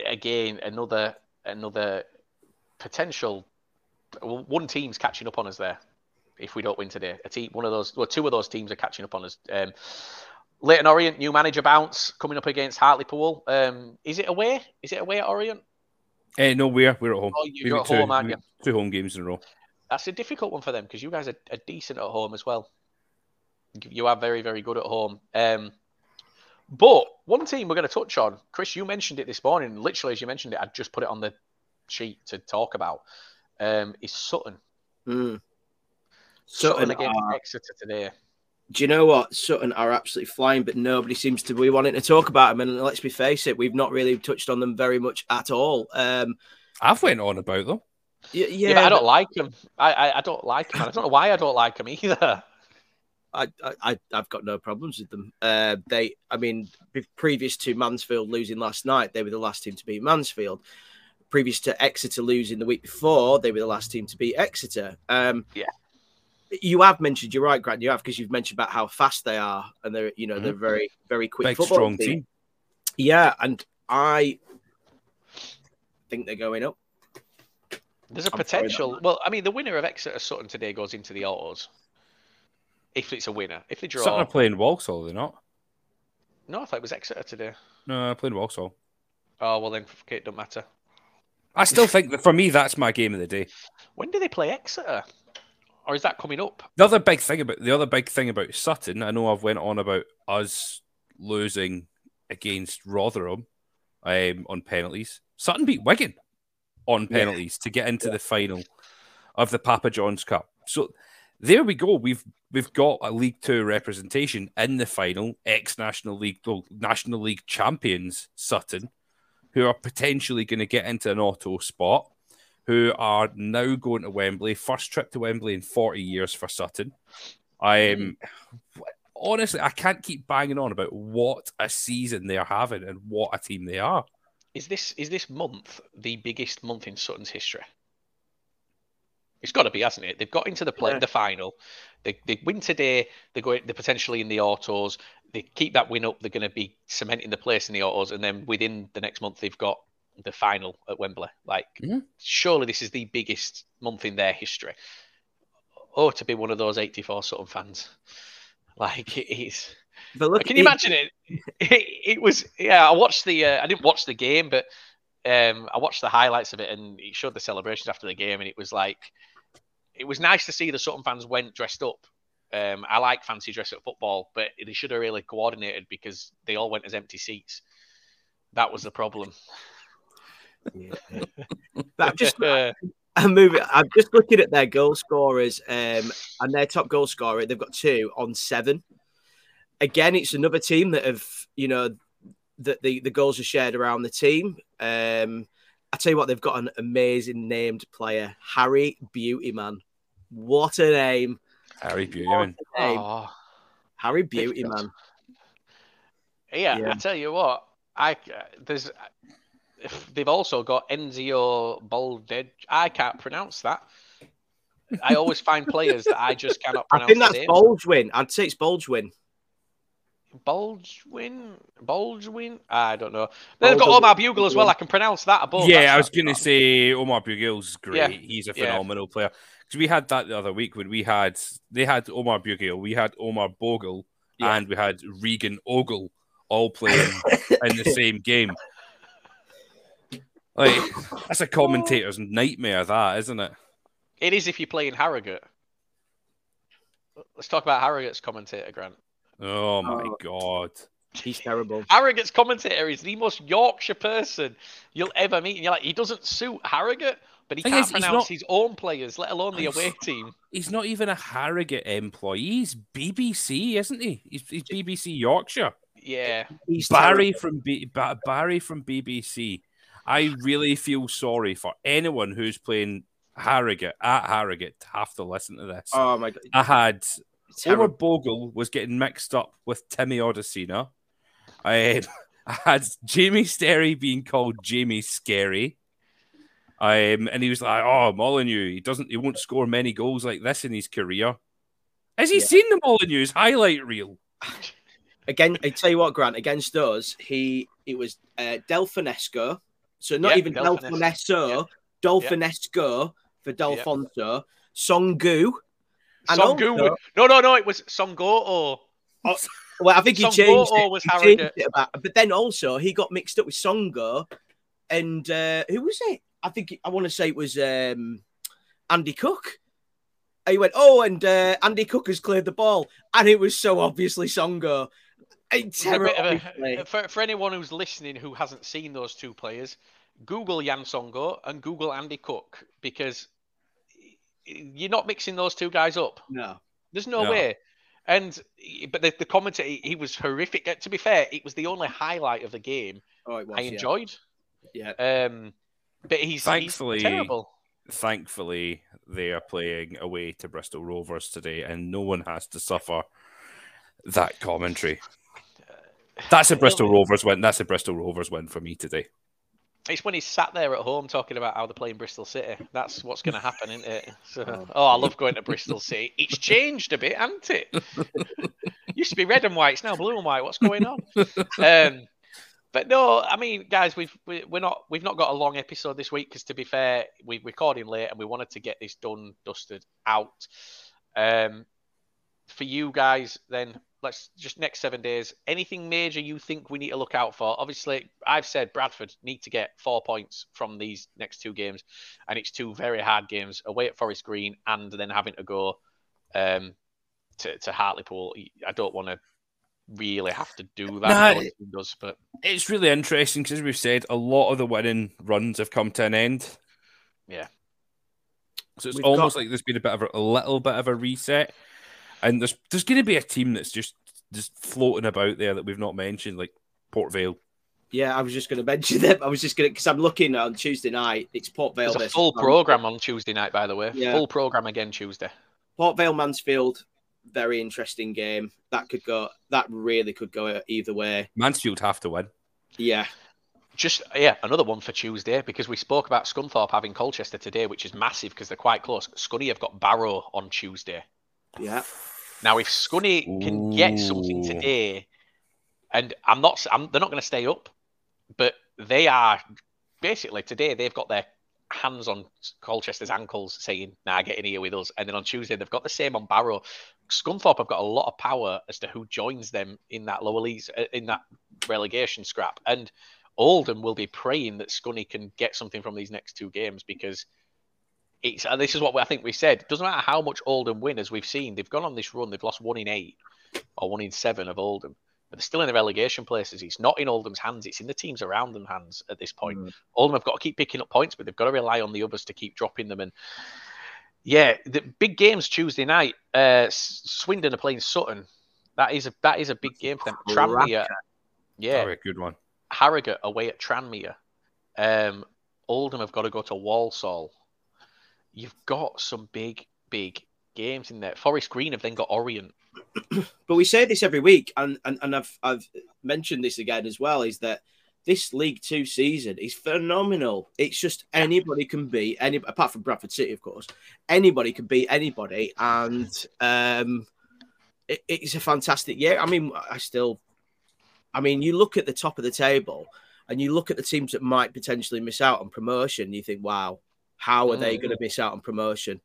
Again, another another potential. Well, One team's catching up on us there. If we don't win today, a team, one of those, well, two of those teams are catching up on us. Um, Leyton Orient, new manager bounce coming up against Hartlepool. Um, is it away? Is it away at Orient? Eh, no, we're we're at home. Oh, you're at home, two, aren't you? Two home games in a row. that's a difficult one for them because you guys are, are decent at home as well. You are very, very good at home. Um, but one team we're going to touch on, Chris, you mentioned it this morning. Literally, as you mentioned it, I just put it on the sheet to talk about. Um, is Sutton. Mm. Sutton, Sutton against are- Exeter today. Do you know what? Sutton are absolutely flying, but nobody seems to be wanting to talk about them. And let's be face it, we've not really touched on them very much at all. Um, I've went on about them. y- yeah, Yeah, but I don't like them. I, I, I don't like them. I don't know why I don't like them either. I, I, I've got no problems with them. Uh, they, I mean, previous to Mansfield losing last night, they were the last team to beat Mansfield. Previous to Exeter losing the week before, they were the last team to beat Exeter. Um, Yeah. you have mentioned you're right, Grant. You have because you've mentioned about how fast they are, and they're you know they're very very quick Big, football strong team. Yeah, and I think they're going up. There's a I'm potential. Well, I mean, the winner of Exeter Sutton today goes into the autos. If it's a winner, if they draw, Sutton are playing Walsall, they're not. no, I thought it was Exeter today. No, they're playing Walsall. Oh well, then okay, it don't matter. I still think that for me, that's my game of the day. When do they play Exeter? Or is that coming up? The other big thing about the other big thing about Sutton, I know I've went on about us losing against Rotherham um, on penalties. Sutton beat Wigan on penalties to get into the final of the Papa John's Cup. So there we go. We've we've got a League Two representation in the final. Ex National League, well, National League champions Sutton, who are potentially going to get into an auto spot. Who are now going to Wembley? First trip to Wembley in forty years for Sutton. I am hmm. honestly, I can't keep banging on about what a season they are having and what a team they are. Is this is this month the biggest month in Sutton's history? It's got to be, hasn't it? They've got into the play, Yeah. the final. They, they win today. They go. They're potentially in the autos. They keep that win up. They're going to be cementing the place in the autos, and then within the next month, they've got the final at Wembley. Like, Mhm. surely this is the biggest month in their history. Oh, to be one of those 84 Sutton fans, like it is. But look, Can you it- imagine it? it? It was yeah. I watched the. Uh, I didn't watch the game, but um, I watched the highlights of it, and it showed the celebrations after the game, and it was like, it was nice to see the Sutton fans went dressed up. Um, I like fancy dress up football, but they should have really coordinated because they all went as empty seats. That was the problem. But I'm just Uh, I'm moving. I'm just looking at their goal scorers, um, and their top goal scorer. They've got two on seven. Again, it's another team that have you know that the the goals are shared around the team. Um, I tell you what, they've got an amazing named player, Harry Beautyman. What a name! Harry Beauty, What I mean, a name. oh, Harry Difficult. Beautyman. yeah, Yeah. I tell you what, I uh, there's they've also got Enzio Bolded. I can't pronounce that. I always find players that I just cannot I pronounce. think the that's names. Bulgewin. I'd say it's Bulgewin. Bulgewin, Bulgewin. Ah, I don't know. Then they've got. Omar Bugiel as well. I can pronounce that above. yeah, I was going to say Omar Bugiel's great. Yeah, He's a yeah. phenomenal player. Because we had that the other week when we had they had Omar Bugiel, we had Omar Bogle, Yeah. and we had Regan Ogle all playing in the same game. Like that's a commentator's nightmare, that isn't it? It is if you play in Harrogate. Let's talk about Harrogate's commentator, Grant. Oh my Oh. god! He's terrible. Harrogate's commentator is the most Yorkshire person you'll ever meet. And you're like, he doesn't suit Harrogate, but he Thing can't is, pronounce not- his own players, let alone the away team. He's not even a Harrogate employee. He's BBC, isn't he? He's, he's BBC Yorkshire. Yeah. He's Barry from B- Ba- Barry from BBC. I really feel sorry for anyone who's playing Harrogate at Harrogate to have to listen to this. Oh my god. I had Terrible. Bogle was getting mixed up with Timmy Odusina. I, I had Jamie Sterry being called Jamie Scary. Um, and he was like, "Oh, Molyneux, he doesn't, he won't score many goals like this in his career." Has he Yeah. seen the Molyneux's highlight reel? Again, I tell you what, Grant, against us, he it was uh, Delfinesco. So not Yeah, even Delfinesco. Delfinesco, Dolfinesco for Delfonso, Songu. And Songu. also- No, no, no. It was Songoto. Well, I think he Songoto changed it. was he changed it about, but then also he got mixed up with Songo, and uh, who was it? I think I want to say it was um, Andy Cook. He went, oh, and uh, Andy Cook has cleared the ball, and it was so obviously Songo. A A terrible bit of a- play. for, for anyone who's listening who hasn't seen those two players, Google Yann Songo'o and Google Andy Cook because you're not mixing those two guys up. No, There's no, No. way. And but the, the commentator, he, he was horrific. Uh, To be fair, it was the only highlight of the game oh, it was. I yeah. enjoyed. Yeah. Um, but he's, Thankfully- he's terrible. Thankfully, they are playing away to Bristol Rovers today, and no one has to suffer that commentary. That's a Bristol Rovers win. That's a Bristol Rovers win for me today. It's when he's sat there at home talking about how they're playing Bristol City. That's what's going to happen, isn't it? So, oh, I love going to Bristol City. It's changed a bit, hasn't it? Used to be red and white. It's now blue and white. What's going on? Um, but no, I mean, guys, we've we, we're not we've not got a long episode this week because to be fair, we're recording late and we wanted to get this done, dusted out. Um, for you guys, then let's just next seven days. Anything major you think we need to look out for? Obviously, I've said Bradford need to get four points from these next two games, and it's two very hard games away at Forest Green and then having to go um, to to Hartlepool. I don't want to really have to do that. Nah, I know the team does, but It's really interesting because, as we've said, a lot of the winning runs have come to an end. Yeah. So it's We've almost got- like there's been a bit of a, a little bit of a reset, and there's there's going to be a team that's just just floating about there that we've not mentioned, like Port Vale. Yeah, I was just going to mention them. I was just going to because I'm looking on Tuesday night. It's Port Vale. there's a full program on Tuesday night, by the way. Yeah. Full program again Tuesday. Port Vale Mansfield. Very interesting game. That could go. That really could go either way. Mansfield have to win. Yeah, Just yeah, another one for Tuesday because we spoke about Scunthorpe having Colchester today, which is massive because they're quite close. Scunny have got Barrow on Tuesday. Yeah. Now, if Scunny can get something today, and I'm not, I'm, they're not going to stay up, but they are basically today they've got their hands on Colchester's ankles, saying, "Nah, get in here with us." And then on Tuesday they've got the same on Barrow. Scunthorpe have got a lot of power as to who joins them in that lower leagues uh, in that relegation scrap, and Oldham will be praying that Scunny can get something from these next two games because it's and this is what I think we said. It doesn't matter how much Oldham win, as we've seen, they've gone on this run. They've lost one in eight or one in seven of Oldham, but they're still in the relegation places. It's not in Oldham's hands; it's in the teams around them hands at this point. Mm. Oldham have got to keep picking up points, but they've got to rely on the others to keep dropping them. And yeah, the big games Tuesday night. Uh, Swindon are playing Sutton. That is a that is a big game for them. Tranmere, yeah, a good one. Harrogate away at Tranmere. Um, Oldham have got to go to Walsall. You've got some big, big games in there. Forest Green have then got Orient. But we say this every week, and, and, and I've I've mentioned this again as well, is that this League Two season is phenomenal. It's just anybody can beat any apart from Bradford City, of course. Anybody can beat anybody, and um, it, it's a fantastic year. I mean, I still, I mean, you look at the top of the table, and you look at the teams that might potentially miss out on promotion. You think, wow, how are they Mm. going to miss out on promotion?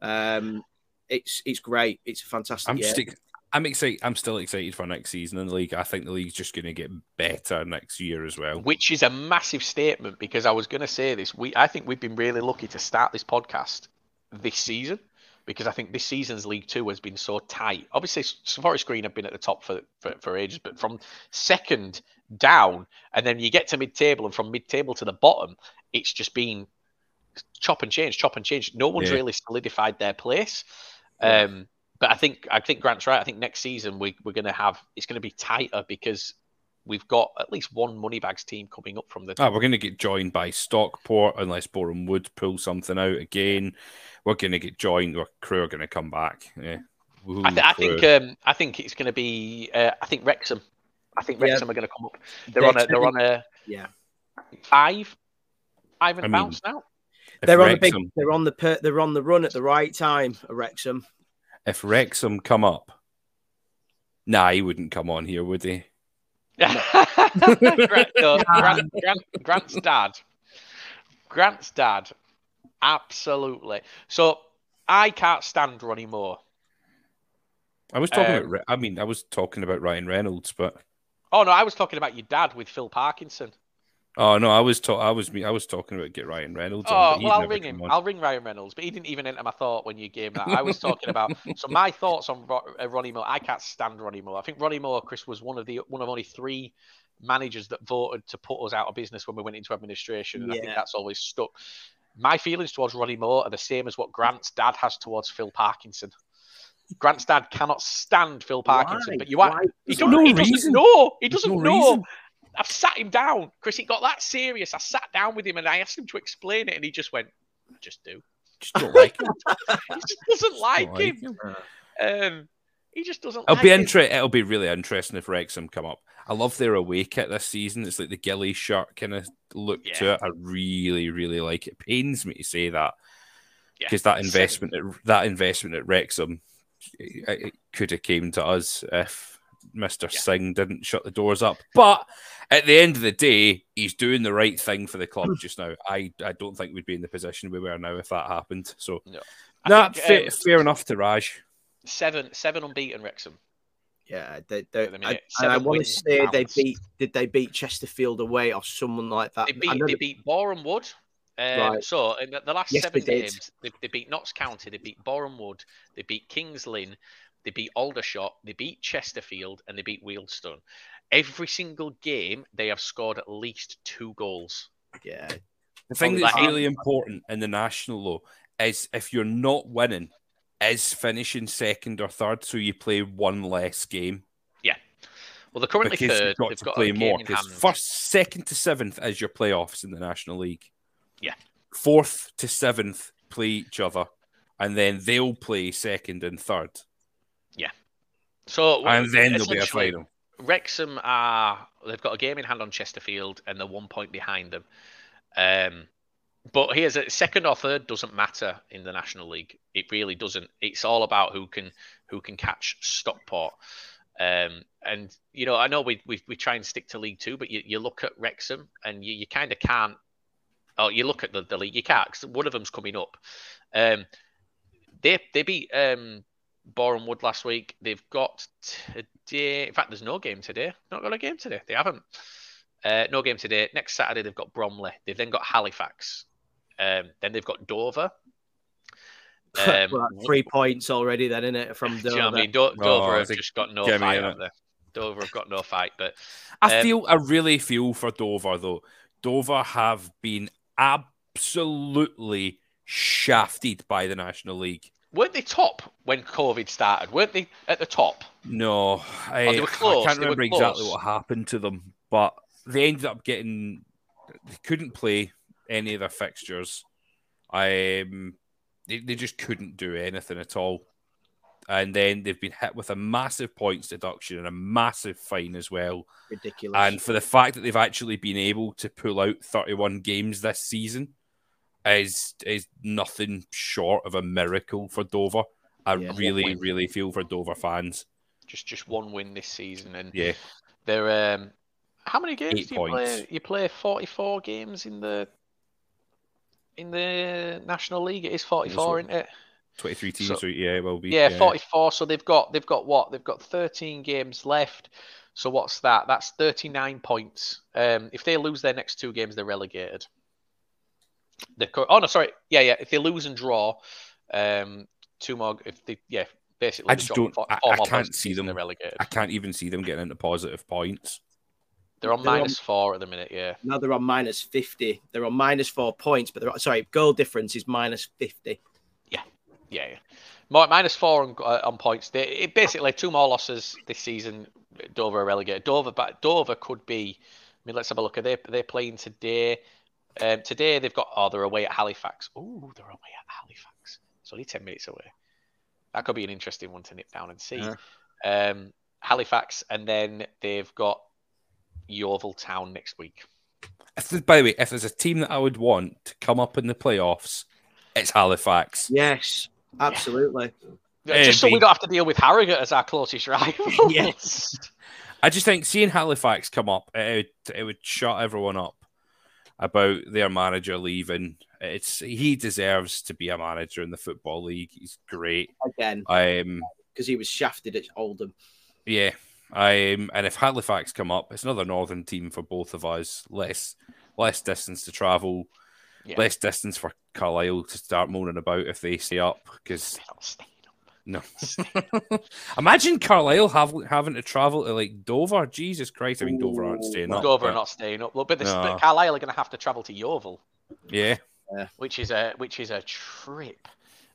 Um, it's it's great. It's a fantastic I'm year. just, ex- I'm excited. I'm still excited for next season in the league. I think the league's just going to get better next year as well. which is a massive statement because I was going to say this. We I think we've been really lucky to start this podcast this season because I think this season's League Two has been so tight. Obviously, Forest Green have been at the top for, for, for ages, but from second down, and then you get to mid-table, and from mid-table to the bottom, it's just been chop and change, chop and change. No one's Yeah. really solidified their place. Um, but I think I think Grant's right. I think next season we, we're going to have it's going to be tighter because we've got at least one Moneybags team coming up from the. Ah, we're going to get joined by Stockport unless Boreham Wood pull something out again. We're going to get joined. Our crew are going to come back. Yeah. I, th- I think um, I think it's going to be. Uh, I think Wrexham. I think Yeah. Wrexham are going to come up. They're on a. They're on a yeah. five. Five and I mean, bounce now. If They're on the big. They're on the per, they're on the run at the right time. Wrexham. If Wrexham come up, nah, he wouldn't come on here, would he? Grant, no, Grant, Grant, Grant's dad. Grant's dad. Absolutely. So I can't stand Ronnie Moore. I was talking Um, about. Re- I mean, I was talking about Ryan Reynolds, but Oh no, I was talking about your dad with Phil Parkinson. Oh no, I was ta- I was I was talking about get Ryan Reynolds. Oh but well, I'll ring him. on. I'll ring Ryan Reynolds, but he didn't even enter my thought when you gave that. I was talking about. so my thoughts on Ro- uh, Ronnie Moore. I can't stand Ronnie Moore. I think Ronnie Moore, Chris, was one of the one of only three managers that voted to put us out of business when we went into administration, and I think that's always stuck. My feelings towards Ronnie Moore are the same as what Grant's dad has towards Phil Parkinson. Grant's dad cannot stand Phil Parkinson, Why? but you are. Why? He, There's don't, no he doesn't know. He doesn't no know. reason. I've sat him down, Chris. It got that serious. I sat down with him and I asked him to explain it, and he just went, "I "Just do." Just don't like him. He just doesn't like Don't him. Um, He just doesn't. It'll like be it. inter- It'll be really interesting if Wrexham come up. I love their away kit this season. It's like the Gilly shirt kind of look to it. I really, really like it. Pains me to say that Yeah, because that investment, at, that investment at Wrexham, it, it could have came to us if Mister Yeah. Singh didn't shut the doors up. But at the end of the day, he's doing the right thing for the club just now. I, I don't think we'd be in the position we were now if that happened. So, No. Nah, think, fair, um, fair enough to Raj. Seven, seven unbeaten Wrexham. Yeah, they, they, the I, and I want to wins, say they beat. Did they beat Chesterfield away or someone like that? They beat, know they beat Boreham Wood. Um, Right. So in the, the last Yes, seven they games, they, they beat Notts County, they beat Boreham Wood, they beat Kings Lynn, they beat Aldershot, they beat Chesterfield, and they beat Wealdstone. Every single game, they have scored at least two goals. yeah, The thing that's that- really important in the national though is if you're not winning, is finishing second or third, so you play one less game Yeah. Well, they're currently because third. you've got They've to got play more. in 'cause hand. first, second to seventh is your playoffs in the National League. Yeah. Fourth to seventh play each other, and then they'll play second and third, So and then there'll be a essentially, final. Wrexham are they've got a game in hand on Chesterfield and they're one point behind them. Um, but here's a second or third doesn't matter in the National League. It really doesn't. It's all about who can who can catch Stockport. Um, and you know, I know we, we we try and stick to League Two, but you, you look at Wrexham and you, you kind of can't. Oh, you look at the, the league, you can't because one of them's coming up. Um, they they beat um, Boreham Wood last week. They've got today. In fact, there's no game today. Not got a game today. They haven't. Uh, no game today. Next Saturday they've got Bromley. They've then got Halifax. Um, then they've got Dover. Um, Well, three points already. Then in it from do you know what Dover. I mean? Do- Dover I have just got no Jimmy, fight innit? up there. Dover have got no fight, but I Um, feel, I really feel for Dover though. Dover have been absolutely shafted by the National League. Weren't they top when COVID started? Weren't they at the top? No, I, Oh, they were close, I can't they were remember exactly what happened to them, but they ended up getting. They couldn't play any of their fixtures. I, um, they, they just couldn't do anything at all. And then they've been hit with a massive points deduction and a massive fine as well. Ridiculous. And for the fact that they've actually been able to pull out 31 games this season is is nothing short of a miracle for Dover. I Yeah. really, really feel for Dover fans. Just just one win this season, and Yeah. they're um, how many games Eight do you points. play? You play forty four games in the in the National League. It is forty four, isn't it? 23 teams, So- so, yeah, it will be. Yeah, 44. So they've got they've got what? They've got 13 games left. So what's that? That's 39 points. Um, if they lose their next two games, they're relegated. They're co- oh no, sorry. Yeah, yeah. If they lose and draw, um, two more. If they yeah, basically I just don't- four- I- four I more can't see them- They're relegated. I can't even see them getting into positive points. They're on They're on- minus four at the minute. Yeah. now they're on minus fifty. They're on minus four points, but they're sorry, goal difference is minus fifty. Yeah, yeah. Mi- Minus four on, uh, on points. They, it basically two more losses this season. Dover are relegated. Dover, but Dover could be. I mean, let's have a look. Are they they're playing today? Um, today they've got. Oh, they're away at Halifax. Oh, they're away at Halifax. It's only ten minutes away. That could be an interesting one to nip down and see. Yeah. Um, Halifax, and then they've got Yeovil Town next week. If there's- by the way, if there's a team that I would want to come up in the playoffs, it's Halifax. Yes, absolutely. Just so we don't have to deal with Harrogate as our closest rival. Yes. I just think seeing Halifax come up, it would, it would shut everyone up about their manager leaving. It's he deserves to be a manager in the football league. He's great. Again, Um, because he was shafted at Oldham. yeah. Um, and if Halifax come up, it's another northern team for both of us. Less, less distance to travel, Yeah. less distance for Carlisle to start moaning about if they stay up. Because no, imagine Carlisle have, having to travel to like Dover. Jesus Christ! I mean, Dover aren't staying up. Dover but- are not staying up. Look, but, this, No. but Carlisle are going to have to travel to Yeovil, Yeah, which is a which is a trip.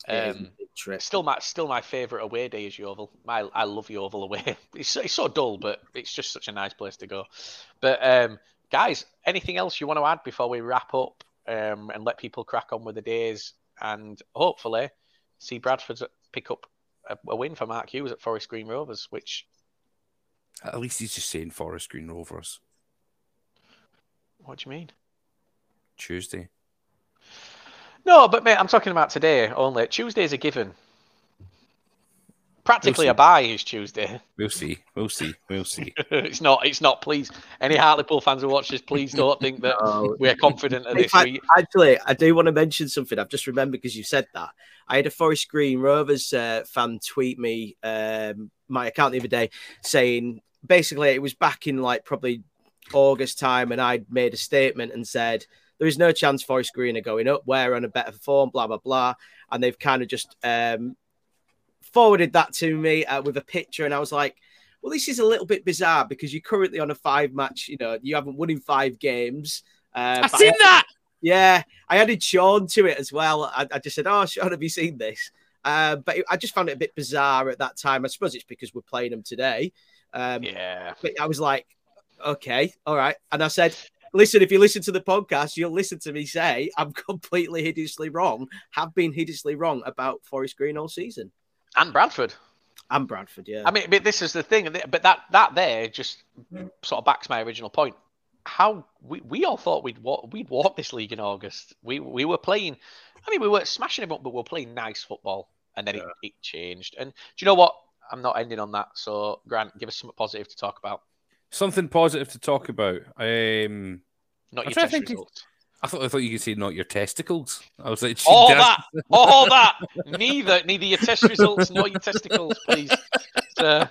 It is a Um, trip. still my still my favourite away day is Yeovil. I I love Yeovil away. It's it's so dull, but it's just such a nice place to go. But um, guys, anything else you want to add before we wrap up um, and let people crack on with the days and hopefully see Bradford pick up a, a win for Mark Hughes at Forest Green Rovers, which At least he's just saying Forest Green Rovers what do you mean? Tuesday. No, but mate, I'm talking about today only. Tuesday's a given. Practically We'll a buy is Tuesday. We'll see. We'll see. We'll see. it's not. It's not. Please, any Hartlepool fans who watch this, please don't think that Oh. we're confident of this. fact, We, actually, I do want to mention something. I've just remembered because you said that. I had a Forest Green Rovers uh, fan tweet me um, my account the other day saying basically it was back in like probably August time, and I'd made a statement and said there is no chance Forest Green are going up. We're on a better form, blah blah blah, and they've kind of just um, forwarded that to me uh, with a picture, and I was like. Well, this is a little bit bizarre because you're currently on a five match, you know, you haven't won in five games. Uh, I've seen that. yeah, I added Sean to it as well. I, I just said, "Oh, Sean, have you seen this?" Uh, but it- I just found it a bit bizarre at that time. I suppose it's because we're playing them today. Um, yeah, But I was like, "Okay, all right," and I said, "Listen, if you listen to the podcast, you'll listen to me say I'm completely hideously wrong. Have been hideously wrong about Forest Green all season and Bradford. and Bradford. Yeah, I mean, but this is the thing. But that that there just sort of backs my original point. How we, we all thought we'd walk, we'd walk this league in August. We we were playing. I mean, we were smashing them up, but we were playing nice football, and then it, it changed. And do you know what? I'm not ending on that. So Grant, give us something positive to talk about. Something positive to talk about. Um, Not I'm your trying to test think- results. I thought I thought you could say not your testicles. I was like, All that's- that, all that. Neither, neither your test results nor your testicles, please. Uh,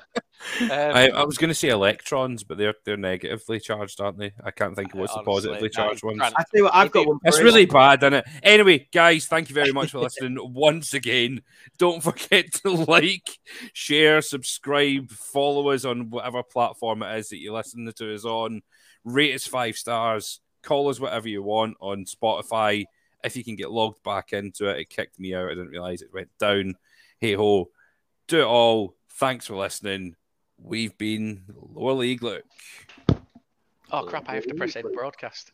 um, I, I was going to say electrons, but they're they're negatively charged, aren't they? I can't think of what's the Honestly, positively no, charged ones. I tell what, I've got one. It's really you. bad, isn't it? Anyway, guys, thank you very much for listening once again. Don't forget to like, share, subscribe, follow us on whatever platform it is that you listen to us on. Rate us five stars. Call us whatever you want on Spotify. If you can get logged back into it, it kicked me out. I didn't realize it went down. Hey ho, do it all. Thanks for listening. We've been Lower League Look. oh crap! I have to press end broadcast.